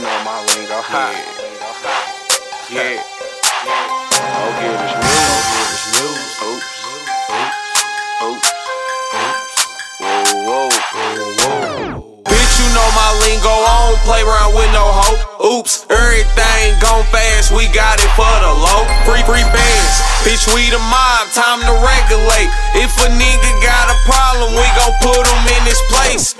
know my lingo. Yeah. Yeah. Oh, give us news. Oops. Oops. Oops. Whoa, whoa, whoa. Bitch, you know my lingo. I don't play around with no hoe. Oops. Everything gone fast. We got it for the low. Free, free bands. Bitch, we the mob. Time to regulate. If a nigga got a problem, we gon' put him in his place.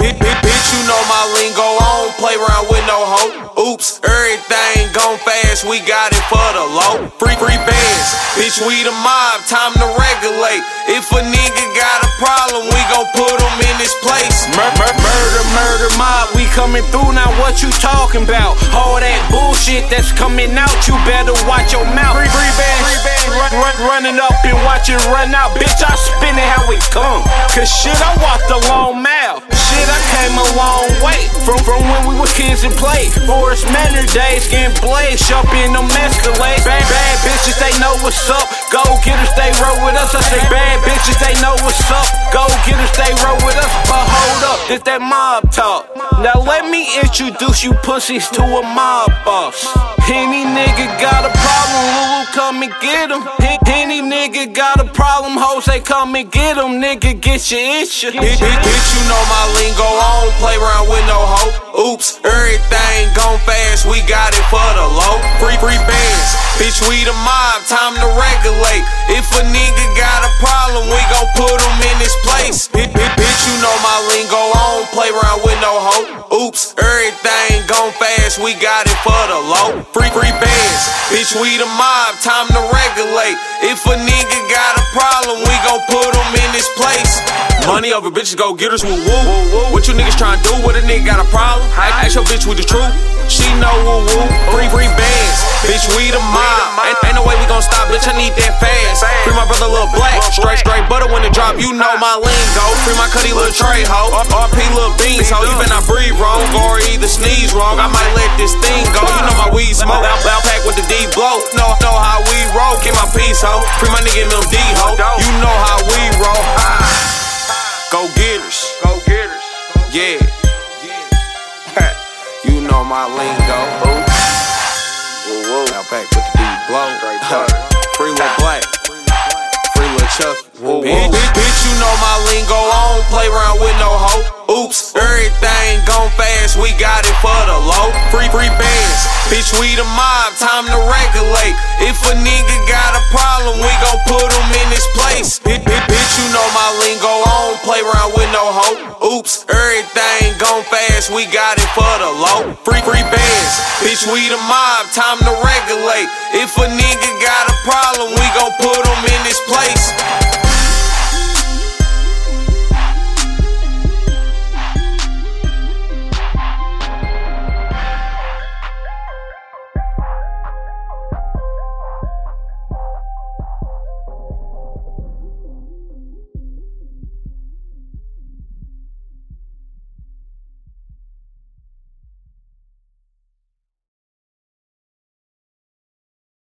Fast. We got it for the low. Free, free bands. Bitch, we the mob. Time to regulate. If a nigga got a problem, we gon' put him in his place. Mur- mur- murder, murder mob, we coming through now. What you talking about? All that bullshit that's coming out, you better watch your mouth. Free, free bands, run, run, running up and watch it run out. Bitch, I spin it how it come. Cause shit, I walked a long mile. Shit, I came a long way from, from when we kids and played. Forest Manor days, getting blazed up in them Escalades. Bad, bad bitches, they know what's up. Go getters, they roll with us. I say bad bitches, they know what's up. Go getters, they roll with us. But hold up, this that mob talk. Now let me introduce you pussies to a mob boss. Any nigga got a problem, Lulu, come and get him. Any nigga got a problem, hoes, they come and get him. Nigga, get your issue. Bitch, you know my lingo. Don't play around with no hoe. Oops, everything gone fast. We got it for the low. Free, free bands. Bitch, we the mob. Time to regulate. If a nigga got a problem, we gon' put him in his place. Bitch, bitch, bitch, you know my lingo. I don't play around with no hoe. Oops, everything gone fast. We got it for the low. Free, free bands. Bitch, we the mob. Time to regulate. If a nigga got a problem, we gon' put him in his place. Money over bitches, go get us woo woo. What you niggas tryna do with a nigga got a problem? I Ask your bitch with the truth. She know woo woo. Free free bands, bitch we the mob. Ain't, ain't no way we gon' stop, bitch. I need that fast. Free my brother Lil Black, straight straight butter when it drop. You know my lingo. Free my cutty little Trey ho. RP little beans ho. You better not breathe wrong or either sneeze wrong. I might let this thing go. You know my weed smoke. Loud, pack with the D blow. Know know how we roll. Get my piece ho. Free my nigga Lil D ho. Yeah. you know my lingo. Woo. Now back with the deep blow. Free little black. Free little Chuck. Whoa, bitch, bitch, bitch, you know my lingo. I don't play around with no hoe. Oops, everything gone fast. We got it for the low. Free, free bands. Bitch, we the mob. Time to regulate. If a nigga got a problem, we gon' put him in his place. Bitch, bitch, bitch, you know my lingo. Hoe. Oops, everything gone fast. We got it for the low. Free, free bands. Bitch, we the mob. Time to regulate. If a nigga got a problem, we gon' put him in his place.